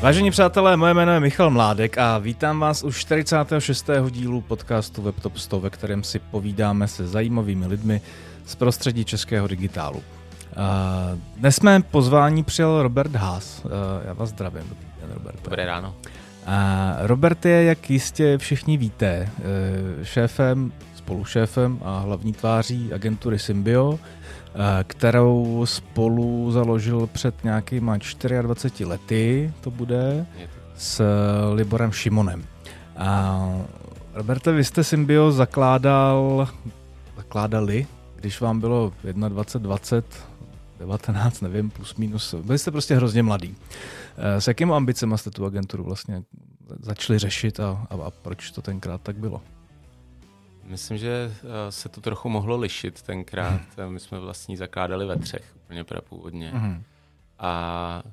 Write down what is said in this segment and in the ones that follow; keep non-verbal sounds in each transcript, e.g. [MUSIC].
Vážení přátelé, moje jméno je Michal Mládek a vítám vás u 46. dílu podcastu WebTop 100, ve kterém si povídáme se zajímavými lidmi z prostředí českého digitálu. Dnes jsme pozvání přijel Robert Haas. Já vás zdravím. Dobrý den, Robert. Dobré ráno. Robert je, jak jistě všichni víte, šéfem, spolušéfem a hlavní tváří agentury Symbio, Eh, kterou spolu založil před nějakýma 24 lety, to bude, s Liborem Šimonem. A Roberte, vy jste Symbio zakládal, zakládali, když vám bylo 21, 20, 19, nevím, plus minus, byli jste prostě hrozně mladý. Eh, s jakými ambicemi jste tu agenturu vlastně začali řešit a, a, a proč to tenkrát tak bylo? Myslím, že eh, se to trochu mohlo lišit tenkrát. Mm. My jsme vlastně zakládali ve třech, úplně prapůvodně. Mm. A uh,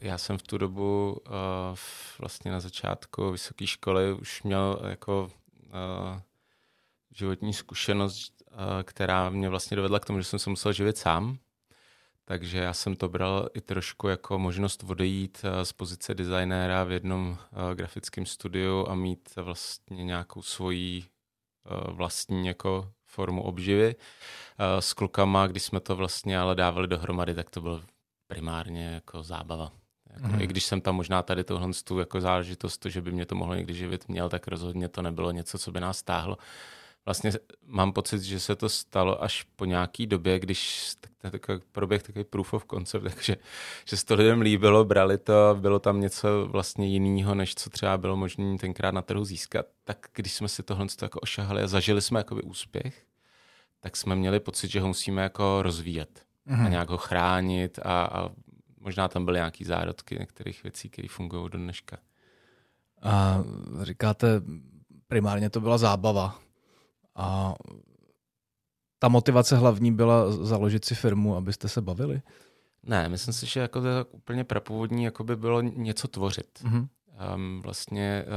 já jsem v tu dobu vlastně na začátku vysoké školy už měl jako životní zkušenost, která mě vlastně dovedla k tomu, že jsem se musel živit sám. Takže já jsem to bral i trošku jako možnost odejít z pozice designéra v jednom grafickém studiu a mít vlastně nějakou svoji Eh, vlastní jako formu obživy. Eh, s klukama, když jsme to vlastně ale dávali dohromady, tak to bylo primárně jako zábava. Jako, mm. I když jsem tam možná tady tohle tu jako záležitost, to, že by mě to mohlo někdy živit měl, tak rozhodně to nebylo něco, co by nás stáhlo. Vlastně mám pocit, že se to stalo až po nějaký době, když tak, tak, proběh takový proof of concept, [LAUGHS] takže že se to lidem líbilo, brali to, bylo tam něco vlastně jiného, než co třeba bylo možné tenkrát na trhu získat. Tak když jsme si tohle jako ošahali a zažili jsme jakoby úspěch, tak jsme měli pocit, že ho musíme jako rozvíjet mm-hmm. a mhm. nějak ho chránit a, a možná tam byly nějaký zárodky některých věcí, které fungují do dneška. A říkáte, primárně to byla zábava. A ta motivace hlavní byla založit si firmu, abyste se bavili? Ne, myslím si, že jako to úplně prapůvodní jako by bylo něco tvořit. Mm-hmm. Um, vlastně uh,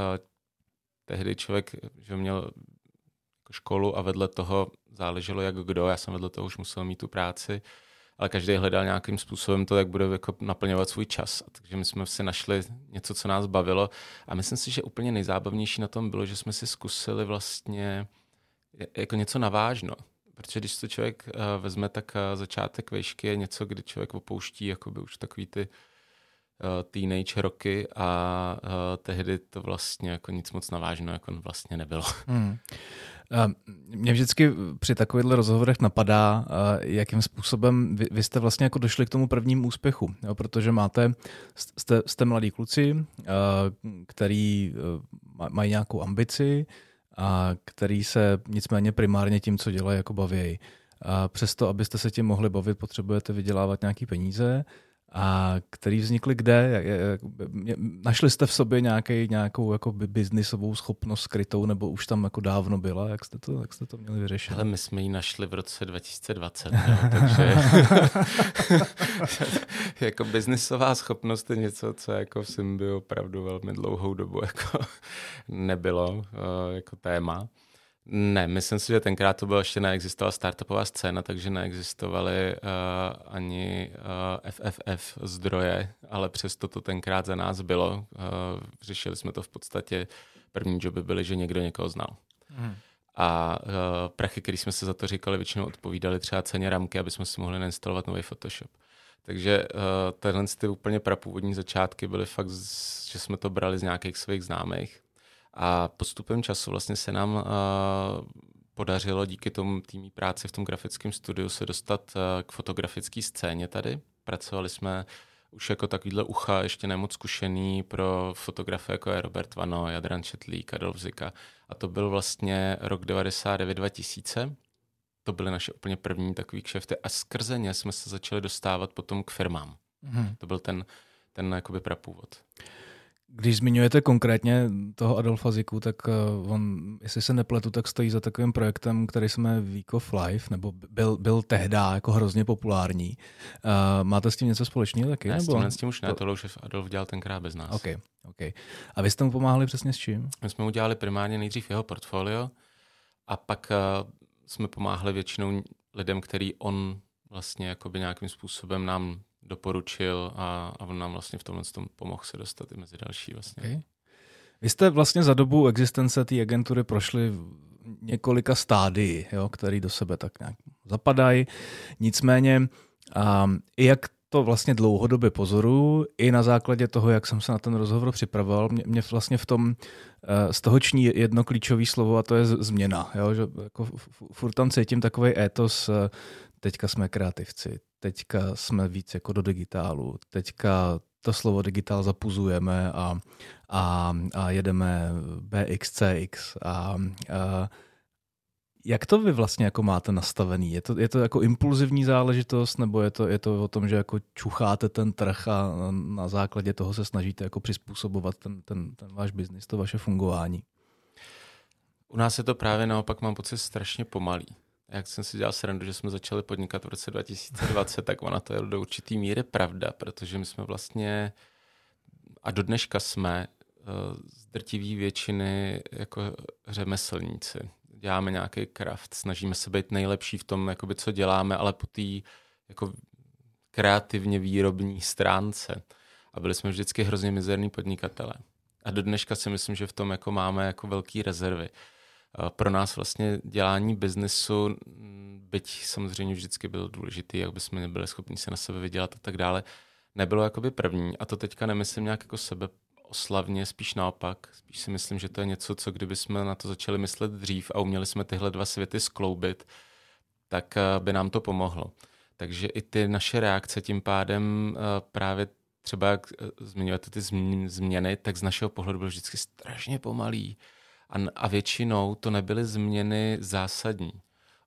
tehdy člověk že měl jako školu a vedle toho záleželo jak kdo, já jsem vedle toho už musel mít tu práci, ale každý hledal nějakým způsobem to, jak bude jako naplňovat svůj čas. Takže my jsme si našli něco, co nás bavilo a myslím si, že úplně nejzábavnější na tom bylo, že jsme si zkusili vlastně jako něco navážno. Protože když to člověk uh, vezme, tak uh, začátek vejšky je něco, kdy člověk opouští jakoby už takový ty uh, teenage roky a tehdy to vlastně jako nic moc navážno jako vlastně nebylo. [LAUGHS] Hmm. Mě vždycky při takovýchto rozhovorech napadá, jakým způsobem vy, vy jste vlastně jako došli k tomu prvnímu úspěchu, jo, protože máte, jste, jste mladí kluci, který mají nějakou ambici, a který se nicméně primárně tím, co dělají, jako baví. A přesto, abyste se tím mohli bavit, potřebujete vydělávat nějaký peníze a který vznikly kde? Našli jste v sobě nějaký, nějakou jako biznisovou schopnost skrytou, nebo už tam jako dávno byla? Jak jste to, jak jste to měli vyřešit? Ale my jsme ji našli v roce 2020, no, [LAUGHS] takže [LAUGHS] jako biznisová schopnost je něco, co jako v Symbiu opravdu velmi dlouhou dobu jako [LAUGHS] nebylo eh, jako téma. Ne, myslím si, že tenkrát to bylo ještě neexistovala startupová scéna, takže neexistovaly uh, ani uh, eh, FFF zdroje, ale přesto to tenkrát za nás bylo. Uh, řešili jsme to v podstatě, první joby byly, že někdo někoho znal. Hmm. A uh, prachy, které jsme se za to říkali, většinou odpovídali třeba ceně ramky, aby jsme si mohli nainstalovat nový Photoshop. Takže uh, tenhle ty úplně prapůvodní začátky byly fakt, že jsme to brali z nějakých svých známých a postupem času vlastně se nám uh, podařilo díky tomu týmí práci v tom grafickém studiu se dostat uh, k fotografické scéně tady. Pracovali jsme už jako takovýhle ucha, ještě nemoc zkušený pro fotografy, jako je Robert Vano, Jadran Četlík, Adolf Zika. A to byl vlastně rok 99-2000. To byly naše úplně první takový kšefty a skrze ně jsme se začali dostávat potom k firmám. Mm-hmm. To byl ten, ten jakoby prapůvod. Když zmiňujete konkrétně toho Adolfa Ziku, tak eh, on, jestli se nepletu, tak stojí za takovým projektem, který jsme Week of Life, nebo byl, byl tehdy jako hrozně populární. Uh, máte s tím něco společného taky? Ne, nebo? s, tím, s tím už ne, to už Adolf dělal tenkrát bez nás. Okay, okay. A vy jste mu pomáhali přesně s čím? My jsme udělali primárně nejdřív jeho portfolio a pak uh, jsme pomáhali většinou lidem, který on vlastně jakoby nějakým způsobem nám doporučil a, a on nám vlastně v tomhle tom pomohl se dostat i mezi další vlastně. Okay. Vy jste vlastně za dobu existence té agentury prošli několika stádií, jo, které do sebe tak nějak zapadají. Nicméně, um, jak to vlastně dlouhodobě pozoruju, i na základě toho, jak jsem se na ten rozhovor připravoval, mě, mě vlastně v tom uh, z toho ční jedno klíčové slovo a to je změna. Jo? Že jako furt tam cítím takový étos, uh, teďka jsme kreativci, teďka jsme víc jako do digitálu, teďka to slovo digitál zapuzujeme a, a, a jedeme BXCX a, a jak to vy vlastně jako máte nastavený? Je to, je to jako impulzivní záležitost, nebo je to, je to o tom, že jako čucháte ten trh a na základě toho se snažíte jako přizpůsobovat ten, ten, ten váš biznis, to vaše fungování? U nás je to právě naopak, mám pocit, strašně pomalý. Jak jsem si dělal srandu, že jsme začali podnikat v roce 2020, tak ona to je do určitý míry pravda, protože my jsme vlastně, a do dneška jsme, eh, z drtivý většiny jako řemeslníci děláme nějaký kraft, snažíme se být nejlepší v tom, jakoby, co děláme, ale po té jako kreativně výrobní stránce. A byli jsme vždycky hrozně mizerní podnikatele. A do dneška si myslím, že v tom jako máme jako velké rezervy. Pro nás vlastně dělání biznesu, byť samozřejmě vždycky byl důležitý, jak bychom nebyli schopni se na sebe vydělat a tak dále, nebylo jakoby první. A to teďka nemyslím nějak jako sebe oslavně, spíš naopak. Spíš si myslím, že to je něco, co kdyby jsme na to začali myslet dřív a uměli jsme tyhle dva světy skloubit, tak eh, by nám to pomohlo. Takže i ty naše reakce tím pádem eh, právě třeba jak eh, zmiňujete ty změny, tak z našeho pohledu bylo vždycky strašně pomalý. A, a většinou to nebyly změny zásadní.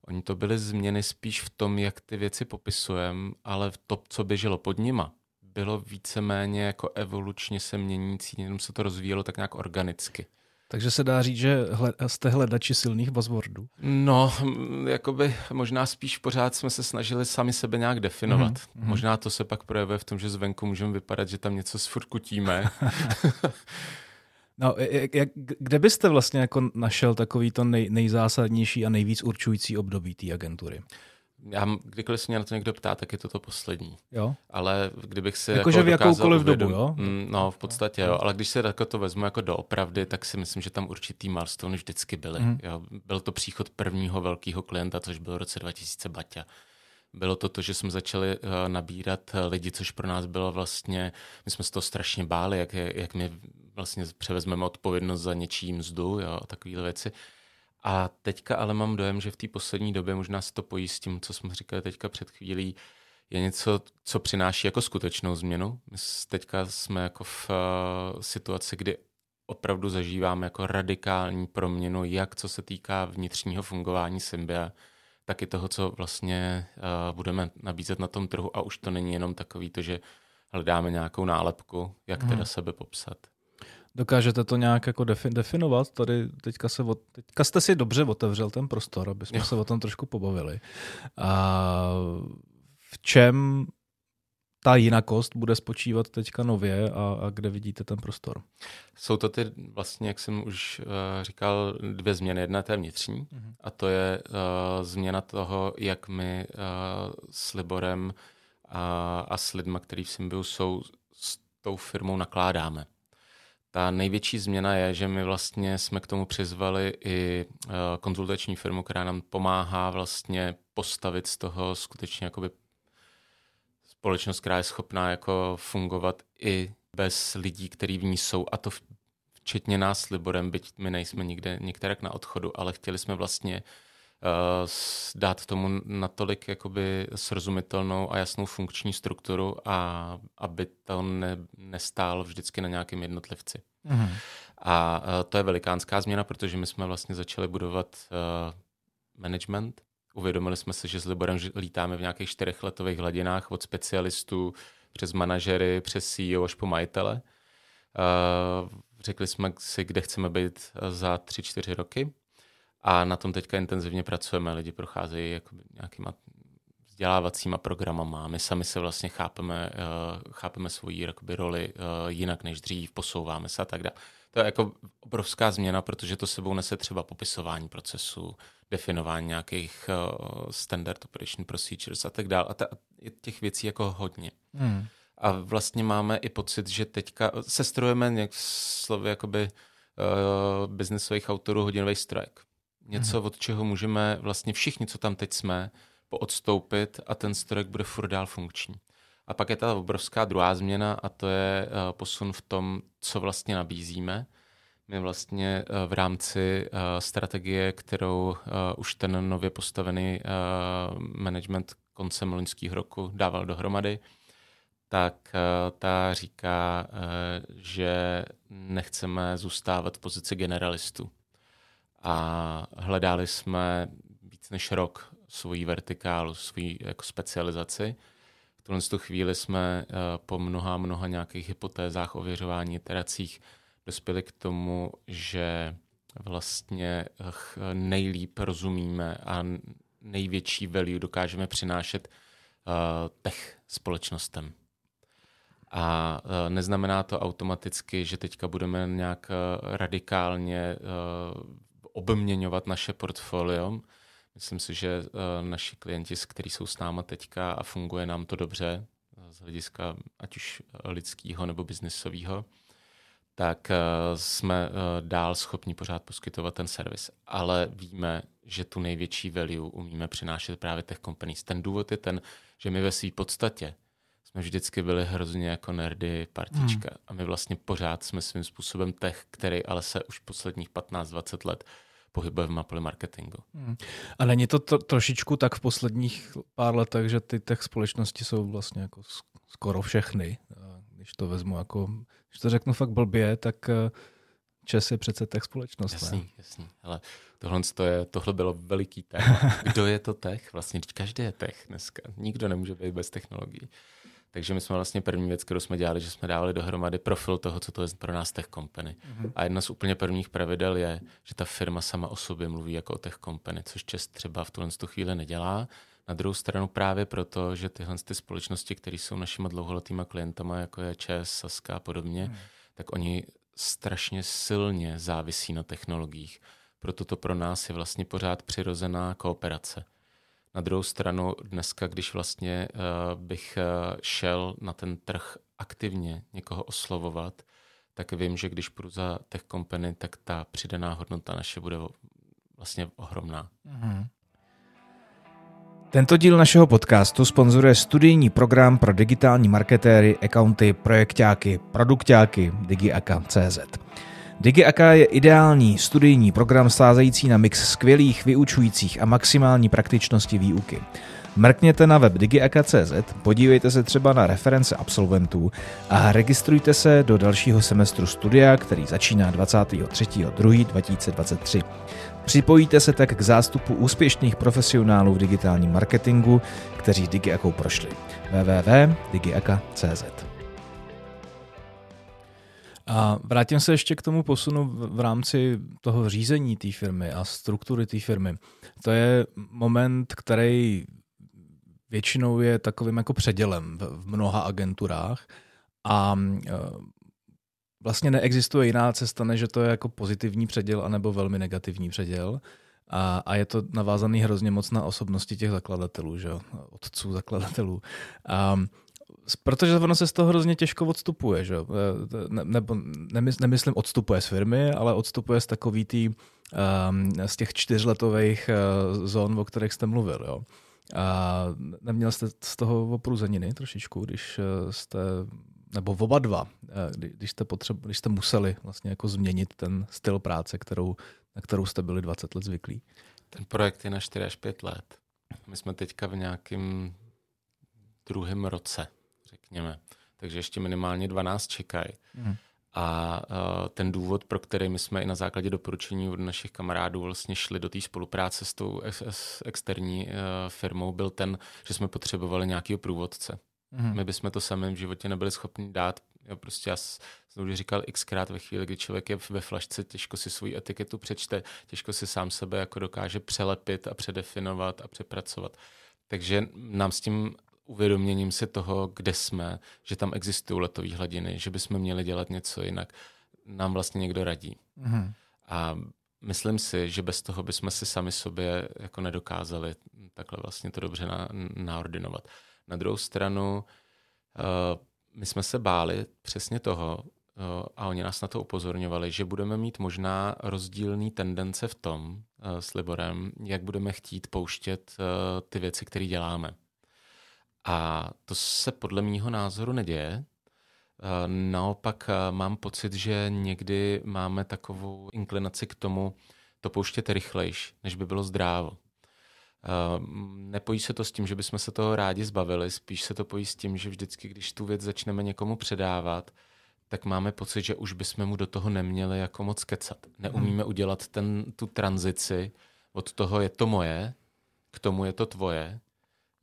Oni to byly změny spíš v tom, jak ty věci popisujeme, ale v to, co běželo pod nima bylo víceméně jako evolučně se měnící, jenom se to rozvíjelo tak nějak organicky. Takže se dá říct, že jste hledači silných buzzwordů? No, jakoby možná spíš pořád jsme se snažili sami sebe nějak definovat. Mm-hmm. Možná to se pak projevuje v tom, že zvenku můžeme vypadat, že tam něco sfurkutíme. [LAUGHS] no, jak, kde byste vlastně jako našel takový to nej, nejzásadnější a nejvíc určující období té agentury? já, kdykoliv se mě na to někdo ptá, tak je to to poslední. Jo. Ale kdybych si jako, jako v jakoukoliv uvědom, dobu, jo? Mm, no, v podstatě jo. Ale když se jako to vezmu jako doopravdy, tak si myslím, že tam určitý milestone vždycky byly. Mm. Jo. Byl to příchod prvního velkého klienta, což byl v roce 2000 Baťa. Bylo to to, že jsme začali uh, nabírat eh, lidi, což pro nás bylo vlastně, my jsme se toho strašně báli, jak, jak my vlastně převezmeme odpovědnost za něčí mzdu jo, a takovéhle věci. A teďka ale mám dojem, že v té poslední době, možná se to pojí s tím, co jsme říkali teďka před chvílí, je něco, co přináší jako skutečnou změnu. My teďka jsme jako v uh, situaci, kdy opravdu zažíváme jako radikální proměnu, jak co se týká vnitřního fungování Symbia, tak i toho, co vlastně uh, budeme nabízet na tom trhu. A už to není jenom takový to, že hledáme nějakou nálepku, jak teda hmm. sebe popsat. Dokážete to nějak jako definovat? Tady teďka, se, teďka jste si dobře otevřel ten prostor, aby jsme jo. se o tom trošku pobavili. A v čem ta jinakost bude spočívat teďka nově a, a kde vidíte ten prostor? Jsou to ty vlastně, jak jsem už uh, říkal, dvě změny. Jedna je vnitřní mm-hmm. a to je uh, změna toho, jak my uh, s Liborem a, a s lidmi, kteří v Symbiu jsou, s tou firmou nakládáme. Ta největší změna je, že my vlastně jsme k tomu přizvali i eh, konzultační firmu, která nám pomáhá vlastně postavit z toho skutečně jakoby společnost, která je schopná jako fungovat i bez lidí, kteří v ní jsou, a to včetně nás s Liborem, byť my nejsme nikde některak na odchodu, ale chtěli jsme vlastně uh, dát tomu natolik jakoby srozumitelnou a jasnou funkční strukturu, a aby to ne, nestálo vždycky na nějakém jednotlivci. Mm. A uh, to je velikánská změna, protože my jsme vlastně začali budovat uh, management. Uvědomili jsme se, že s Liborem lítáme v nějakých čtyřech letových hladinách od specialistů přes manažery, přes CEO až po majitele. Uh, řekli jsme si, kde chceme být za tři, čtyři roky a na tom teďka intenzivně pracujeme. Lidi procházejí nějakýma vzdělávacíma programama. My sami se vlastně chápeme, chápeme svoji roli jinak než dřív, posouváme se a tak dále. To je jako obrovská změna, protože to sebou nese třeba popisování procesu, definování nějakých uh, standard operation procedures a tak dále. A ta, je těch věcí jako hodně. Hmm. A vlastně máme i pocit, že teďka sestrojeme nějak slovy jakoby uh, biznesových autorů hodinový strike. Něco, hmm. od čeho můžeme vlastně všichni, co tam teď jsme, poodstoupit a ten strike bude furt dál funkční. A pak je ta obrovská druhá změna a to je uh, posun v tom, co vlastně nabízíme. My vlastně uh, v rámci uh, strategie, kterou už ten nově postavený management koncem loňského roku dával dohromady, tak ta říká, že nechceme zůstávat v pozici generalistů. A hledali jsme víc než rok svoji vertikálu, svoji jako specializaci tuhle tu chvíli jsme po mnoha, mnoha nějakých hypotézách, ověřování, iteracích dospěli k tomu, že vlastně uh, nejlíp rozumíme a největší value dokážeme přinášet uh, tech společnostem. A uh, neznamená to automaticky, že teďka budeme nějak radikálně obměňovat naše portfolio, Myslím si, že naši klienti, kteří jsou s náma teďka a funguje nám to dobře z hlediska ať už lidského nebo biznesového, tak uh, jsme uh, dál schopni pořád poskytovat ten servis. Ale víme, že tu největší value umíme přinášet právě těch companies. Ten důvod je ten, že my ve své podstatě jsme vždycky byli hrozně jako nerdy partička hmm. a my vlastně pořád jsme svým způsobem tech, který ale se už posledních 15-20 let pohybuje v Maple marketingu. Hmm. A není to, to trošičku tak v posledních pár letech, že ty tech společnosti jsou vlastně jako skoro všechny. Když to vezmu jako, když to řeknu fakt blbě, tak eh, Čes je přece tech společnost. Jasný, ne? jasný. Ale tohle, to je, tohle bylo veliký téma. [LAUGHS] Kdo je to tech? Vlastně každý je tech dneska. Nikdo nemůže být bez technologií. Takže my jsme vlastně první věc, kterou jsme dělali, že jsme dávali dohromady profil toho, co to je pro nás tech company. Mm-hmm. A jedna z úplně prvních pravidel je, že ta firma sama o sobě mluví jako o tech company, což Čest třeba v tuhle chvíli nedělá. Na druhou stranu právě proto, že tyhle ty společnosti, které jsou našimi dlouholetými klientama, jako je ČES, Saska a podobně, mm. tak oni strašně silně závisí na technologiích. Proto to pro nás je vlastně pořád přirozená kooperace. Na druhou stranu dneska, když vlastně uh, bych uh, šel na ten trh aktivně někoho oslovovat, tak vím, že když půjdu za tech company, tak ta přidaná hodnota naše bude vlastně ohromná. Mm-hmm. Tento díl našeho podcastu sponzoruje studijní program pro digitální marketéry, accounty, projektáky, produktáky DigiAka.cz. DigiAka je ideální studijní program sázející na mix skvělých vyučujících a maximální praktičnosti výuky. Mrkněte na web digiaka.cz, podívejte se třeba na reference absolventů a registrujte se do dalšího semestru studia, který začíná 23.2.2023. Připojíte se tak k zástupu úspěšných profesionálů v digitálním marketingu, kteří DigiAkou prošli. www.digiaka.cz a vrátím se ještě k tomu posunu v rámci toho řízení té firmy a struktury té firmy. To je moment, který většinou je takovým jako předělem v mnoha agenturách a e, vlastně neexistuje jiná cesta, než že to je jako pozitivní předěl anebo velmi negativní předěl. A, a je to navázaný hrozně moc na osobnosti těch zakladatelů, že otců zakladatelů. A protože ono se z toho hrozně těžko odstupuje, že? Ne, nebo nemysl, odstupuje z firmy, ale odstupuje z takový tý, um, z těch čtyřletových uh, zón, o kterých jste mluvil. Jo? A neměl jste z toho opruzeniny trošičku, když uh, jste, nebo oba dva, uh, když jste, potřeb, když jste museli vlastně jako změnit ten styl práce, kterou, na kterou jste byli 20 let zvyklí? Ten projekt je na 4 až 5 let. My jsme teďka v nějakém druhém roce řekněme. Takže ještě minimálně 12 čekají. Mm. A uh, ten důvod, pro který my jsme i na základě doporučení od našich kamarádů vlastně šli do té spolupráce s tou ex- s externí uh, firmou, byl ten, že jsme potřebovali nějakého průvodce. Mm. My bychom to sami v životě nebyli schopni dát. Jo, prostě já jsem už říkal xkrát ve chvíli, kdy člověk je ve flašce, těžko si svou etiketu přečte, těžko si sám sebe jako dokáže přelepit a předefinovat a přepracovat Takže nám s tím uvědoměním si toho, kde jsme, že tam existují letové hladiny, že bychom měli dělat něco jinak, nám vlastně někdo radí. Mm-hmm. A myslím si, že bez toho bychom si sami sobě jako nedokázali takhle vlastně to dobře na, naordinovat. Na druhou stranu, uh, my jsme se báli přesně toho, uh, a oni nás na to upozorňovali, že budeme mít možná rozdílný tendence v tom uh, s Liborem, jak budeme chtít pouštět ty věci, které děláme. A to se podle mýho názoru neděje. Naopak mám pocit, že někdy máme takovou inklinaci k tomu to pouštět rychlejš, než by bylo zdrávo. Nepojí se to s tím, že bychom se toho rádi zbavili, spíš se to pojí s tím, že vždycky, když tu věc začneme někomu předávat, tak máme pocit, že už bychom mu do toho neměli jako moc kecat. Neumíme hmm. udělat ten, tu tranzici od toho je to moje, k tomu je to tvoje,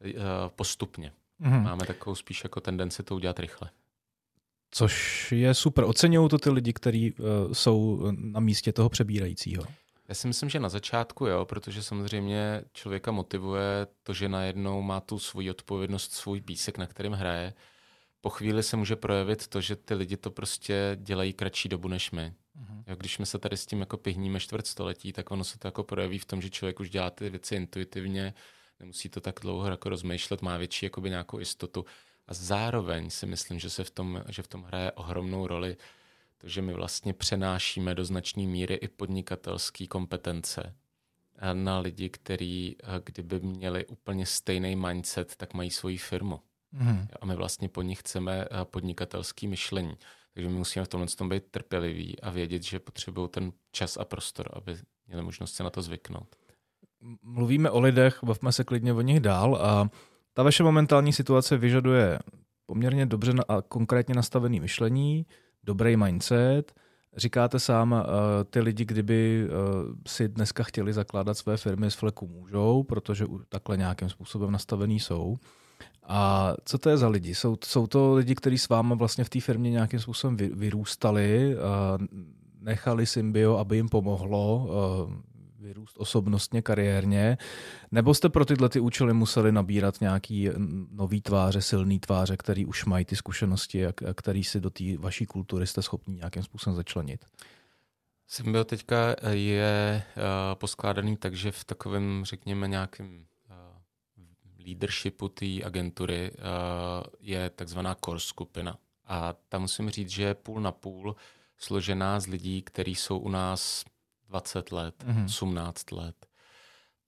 eh, postupně. Hmm. Máme takovou spíš jako tendenci to udělat rychle. Což je super. Oceňují to ty lidi, kteří uh, jsou na místě toho přebírajícího. Já si myslím, že na začátku jo, protože samozřejmě člověka motivuje to, že najednou má tu svoji odpovědnost, svůj písek, na kterým hraje. Po chvíli se může projevit to, že ty lidi to prostě dělají kratší dobu než my. Uh-huh. Jo, když my se tady s tím jako pihníme čtvrt století, tak ono se to jako projeví v tom, že člověk už dělá ty věci intuitivně, nemusí to tak dlouho jako rozmýšlet, má větší jakoby nějakou jistotu. A zároveň si myslím, že se v tom, že v tom hraje ohromnou roli to, že my vlastně přenášíme do značné míry i podnikatelské kompetence na lidi, kteří kdyby měli úplně stejný mindset, tak mají svoji firmu. Mm. A my vlastně po nich chceme podnikatelský myšlení. Takže my musíme v tomhle tom být trpěliví a vědět, že potřebují ten čas a prostor, aby měli možnost se na to zvyknout. Mluvíme o lidech, bavme se klidně o nich dál a ta vaše momentální situace vyžaduje poměrně dobře a konkrétně nastavený myšlení, dobrý mindset. Říkáte sám, uh, ty lidi, kdyby uh, si dneska chtěli zakládat své firmy z fleku, můžou, protože takhle nějakým způsobem nastavený jsou. A co to je za lidi? Jsou, jsou to lidi, kteří s váma vlastně v té firmě nějakým způsobem vyrůstali, uh, nechali Symbio, aby jim pomohlo, vyrůst osobnostně, kariérně, nebo jste pro tyhle ty účely museli nabírat nějaký nový tváře, silný tváře, který už mají ty zkušenosti a který si do té vaší kultury jste schopni nějakým způsobem začlenit? Symbio teďka je uh, poskládaný tak, že v takovém, řekněme, nějakém uh, leadershipu té agentury je takzvaná core skupina. A tam musím říct, že je půl na půl složená z lidí, kteří jsou u nás 20 let, mm-hmm. 18 let.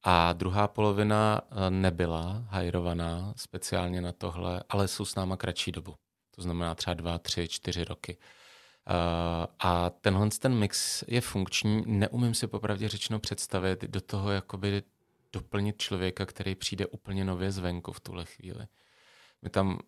A druhá polovina eh, nebyla hajrovaná speciálně na tohle, ale jsou s náma kratší dobu. To znamená třeba dva, tři, čtyři roky. Uh, a tenhle ten mix je funkční. Neumím si popravdě řečeno představit do toho jakoby doplnit člověka, který přijde úplně nově zvenku v tuhle chvíli. My tam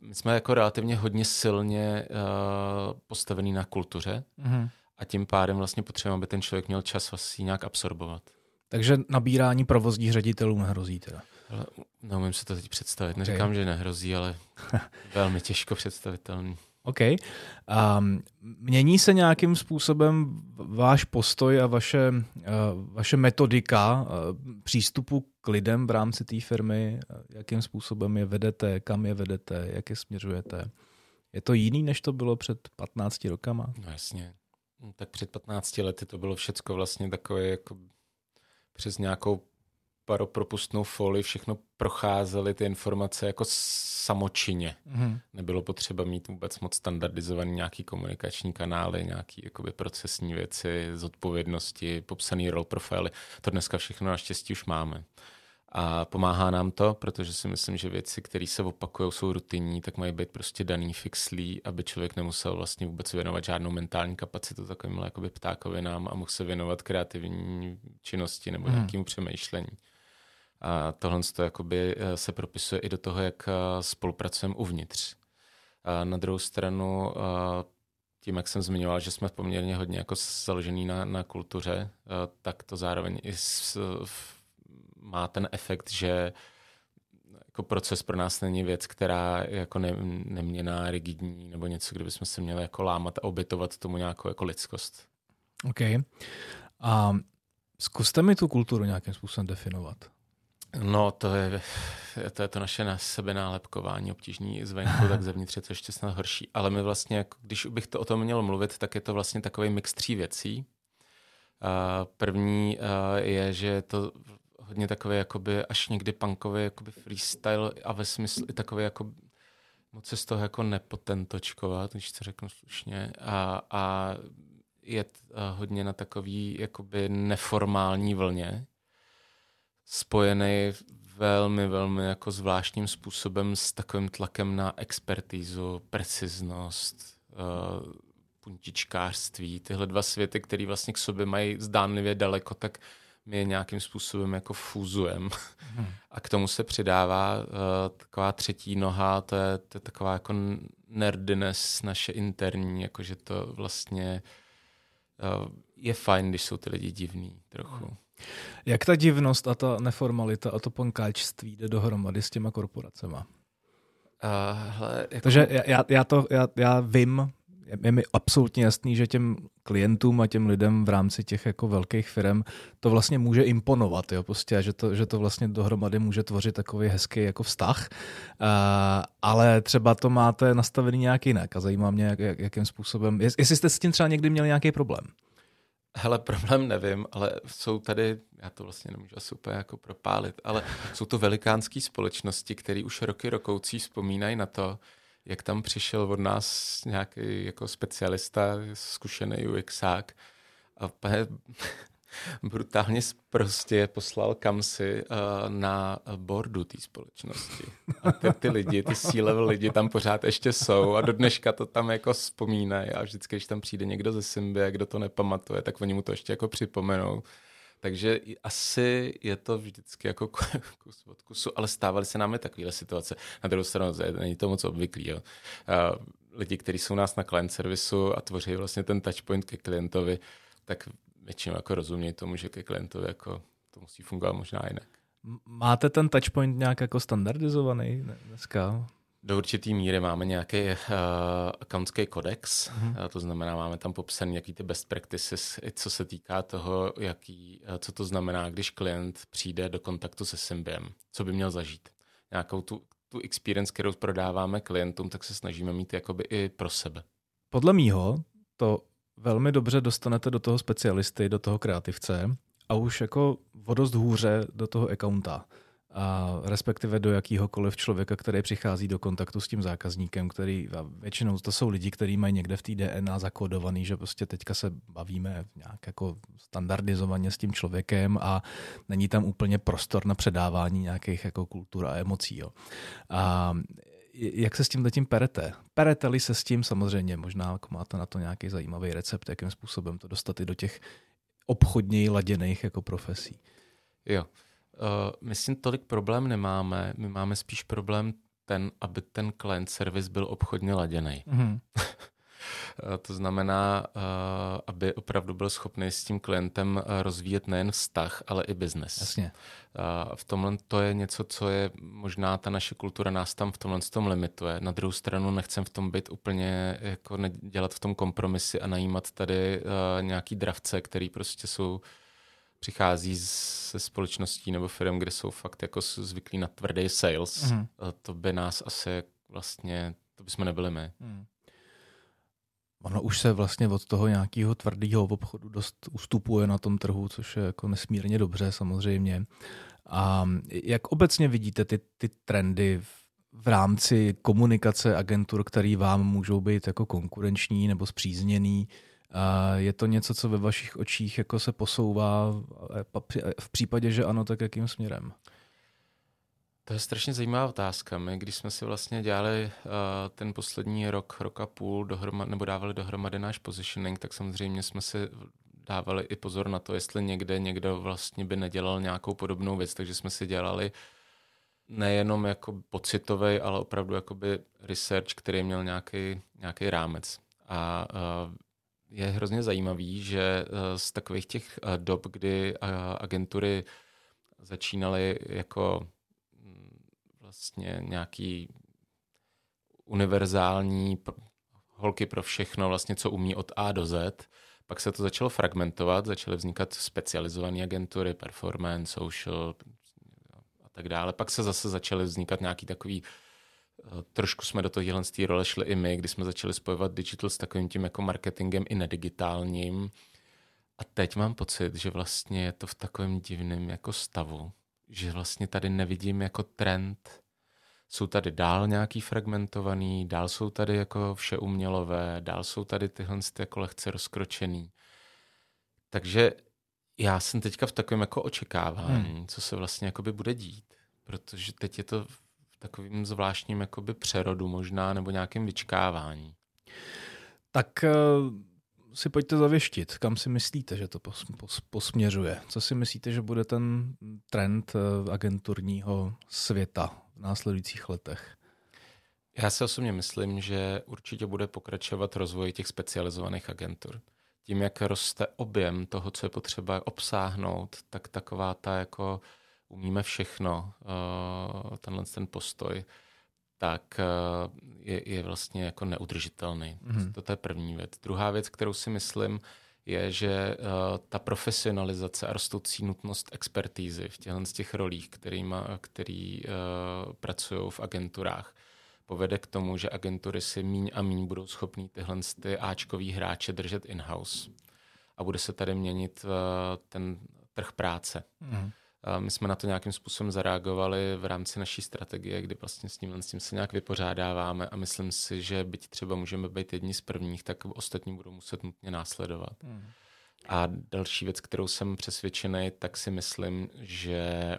my jsme jako relativně hodně silně uh, postavený na kultuře. Mm-hmm a tím pádem vlastně potřebujeme, aby ten člověk měl čas vás nějak absorbovat. Takže nabírání provozních ředitelů nehrozí teda? Ale neumím si to teď představit. Neříkám, okay. že nehrozí, ale [LAUGHS] velmi těžko představitelný. OK. Um, mění se nějakým způsobem váš postoj a vaše, uh, vaše metodika uh, přístupu k lidem v rámci té firmy? Jakým způsobem je vedete, kam je vedete, jak je směřujete? Je to jiný, než to bylo před 15 rokama? No jasně. Tak před 15 lety to bylo všecko vlastně takové jako přes nějakou paropropustnou folii všechno procházely ty informace jako samočině. Mm-hmm. Nebylo potřeba mít vůbec moc standardizovaný nějaký komunikační kanály, nějaký jakoby procesní věci, zodpovědnosti, popsaný role profily. To dneska všechno naštěstí už máme. A pomáhá nám to, protože si myslím, že věci, které se opakují, jsou rutinní, tak mají být prostě daný, fixlí, aby člověk nemusel vlastně vůbec věnovat žádnou mentální kapacitu takovým jakoby ptákovinám a mohl se věnovat kreativní činnosti nebo hmm. nějakému přemýšlení. A tohle jakoby eh, se propisuje i do toho, jak eh, spolupracujeme uvnitř. A na druhou stranu, eh, tím, jak jsem zmiňoval, že jsme poměrně hodně jako založený na, na kultuře, tak to zároveň i s, v má ten efekt, že jako proces pro nás není věc, která je jako ne, neměná, rigidní nebo něco, kde bychom se měli jako lámat a obětovat tomu nějakou jako lidskost. OK. A zkuste mi tu kulturu nějakým způsobem definovat. No, to je, to je to naše na sebe nálepkování obtížný zvenku, [LAUGHS] tak zevnitř je to ještě snad horší. Ale my vlastně, jako, když bych to o tom měl mluvit, tak je to vlastně takový mix tří věcí. První je, že je to hodně takový jakoby až někdy punkový jakoby freestyle a ve smyslu i takový jako moc se z toho jako nepotentočkovat, když to řeknu slušně. A, a je hodně na takový jakoby neformální vlně, spojený velmi, velmi jako zvláštním způsobem s takovým tlakem na expertízu, preciznost, uh, puntičkářství, tyhle dva světy, které vlastně k sobě mají zdánlivě daleko, tak my je nějakým způsobem jako fúzujeme. Hmm. [LAUGHS] A k tomu se přidává uh, taková třetí noha, to je, to je taková jako nerdiness naše interní, jakože to vlastně uh, je fajn, když jsou ty lidi divní trochu. Hmm. Jak ta divnost a ta neformalita a to pankáčství jde dohromady s těma korporacema? Uh, hele, jako... Takže já, já, to, já, já vím, je mi absolutně jasný, že těm klientům a těm lidem v rámci těch jako velkých firm to vlastně může imponovat, jo, prostě, že to, že to vlastně dohromady může tvořit takový hezký jako vztah, uh, ale třeba to máte nastavený nějak jinak a zajímá mě, jak, jak, jakým způsobem, jestli jste s tím třeba někdy měli nějaký problém. Hele, problém nevím, ale jsou tady, já to vlastně nemůžu asi úplně jako propálit, ale jsou to velikánské společnosti, které už roky rokoucí vzpomínají na to, jak tam přišel od nás nějaký jako specialista, zkušený UXák a [LAUGHS] brutálně prostě poslal kamsi uh, na bordu té společnosti. A ty, ty lidi, ty C-level lidi tam pořád ještě jsou a do dneška to tam jako vzpomínají a vždycky, když tam přijde někdo ze Symbie, kdo to nepamatuje, tak oni mu to ještě jako připomenou. Takže asi je to vždycky jako [LAUGHS] kus od kusu, ale stávaly se nám takovéhle situace. Na druhou stranu není to moc obvyklý. Jo. Lidi, kteří jsou u nás na client servisu a tvoří vlastně ten touchpoint ke klientovi, tak většinou jako rozumějí tomu, že ke klientovi jako to musí fungovat možná jinak. Máte ten touchpoint nějak jako standardizovaný dneska? Do určitý míry máme nějaký uh, accountský kodex, uh, to znamená, máme tam popsaný nějaký ty best practices, co se týká toho, jaký, uh, co to znamená, když klient přijde do kontaktu se Symbiem, co by měl zažít. Nějakou tu, tu experience, kterou prodáváme klientům, tak se snažíme mít jakoby i pro sebe. Podle mýho to velmi dobře dostanete do toho specialisty, do toho kreativce a už jako o dost hůře do toho accounta a respektive do jakýhokoliv člověka, který přichází do kontaktu s tím zákazníkem, který a většinou to jsou lidi, kteří mají někde v té DNA zakodovaný, že prostě teďka se bavíme nějak jako standardizovaně s tím člověkem a není tam úplně prostor na předávání nějakých jako kultur a emocí. Jo. A jak se s tím tím perete? Perete-li se s tím samozřejmě, možná jako máte na to nějaký zajímavý recept, jakým způsobem to dostat i do těch obchodněji laděných jako profesí. Jo. Uh, myslím, tolik problém nemáme. My máme spíš problém ten, aby ten client service byl obchodně laděný. Mm-hmm. [LAUGHS] to znamená, uh, aby opravdu byl schopný s tím klientem rozvíjet nejen vztah, ale i biznes. Jasně. Uh, v tomhle to je něco, co je možná ta naše kultura nás tam v tomhle tom limituje. Na druhou stranu nechcem v tom být úplně, jako dělat v tom kompromisy a najímat tady nějaký dravce, který prostě jsou přichází ze společností nebo firm, kde jsou fakt jako zvyklí na tvrdý sales, mm. to by nás asi vlastně, to bychom nebyli my. Mm. Ono už se vlastně od toho nějakého tvrdého obchodu dost ustupuje na tom trhu, což je jako nesmírně dobře samozřejmě. A jak obecně vidíte ty, ty trendy v, v rámci komunikace agentur, které vám můžou být jako konkurenční nebo zpřízněný? Je to něco, co ve vašich očích jako se posouvá? V případě, že ano, tak jakým směrem? To je strašně zajímavá otázka. My, když jsme si vlastně dělali uh, ten poslední rok, rok a půl, dohromad, nebo dávali dohromady náš positioning, tak samozřejmě jsme si dávali i pozor na to, jestli někde někdo vlastně by nedělal nějakou podobnou věc, takže jsme si dělali nejenom jako pocitový, ale opravdu jakoby research, který měl nějaký, nějaký rámec. A uh, je hrozně zajímavý, že eh, z takových těch eh, dob, kdy eh, agentury začínaly jako mm, vlastně nějaký univerzální holky pro všechno, vlastně co umí od A do Z, pak se to začalo fragmentovat, začaly vznikat specializované agentury, performance, social tak dále. Pak se zase začaly vznikat nějaký takový eh, Trošku jsme do toho role šli i my, kdy jsme začali spojovat digital s takovým tím jako marketingem i nedigitálním. A teď mám pocit, že vlastně je to v takovém divném jako stavu, že vlastně tady nevidím jako trend. Jsou tady dál nějaký fragmentovaný, dál jsou tady jako vše umělové, dál jsou tady tyhle jako lehce rozkročený. Takže já jsem teďka v takovém jako očekávání, hmm. co se vlastně jakoby bude dít, protože teď je to takovým zvláštním jakoby přerodu možná nebo nějakým vyčkávání. Tak uh si pojďte zavěštit, kam si myslíte, že to pos, pos, posměřuje. Co si myslíte, že bude ten trend eh, agenturního světa v následujících letech? Já si osobně myslím, že určitě bude pokračovat rozvoj těch specializovaných agentur. Tím, jak roste objem toho, co je potřeba obsáhnout, tak taková ta jako umíme všechno, uh, tenhle ten postoj, tak eh, je, je vlastně jako neudržitelný. Mm-hmm. To, to je první věc. Druhá věc, kterou si myslím, je, že uh, ta profesionalizace a rostoucí nutnost expertízy v těchto z těch rolích, kterýma, který uh, pracují v agenturách, povede k tomu, že agentury si míň a míň budou schopní tyhle ty Ačkový hráče držet in-house. A bude se tady měnit uh, ten trh práce. Mm. My jsme na to nějakým způsobem zareagovali v rámci naší strategie, kdy vlastně s tím, s tím se nějak vypořádáváme a myslím si, že byť třeba můžeme být jedni z prvních, tak ostatní budou muset nutně následovat. Hmm. A další věc, kterou jsem přesvědčený, tak si myslím, že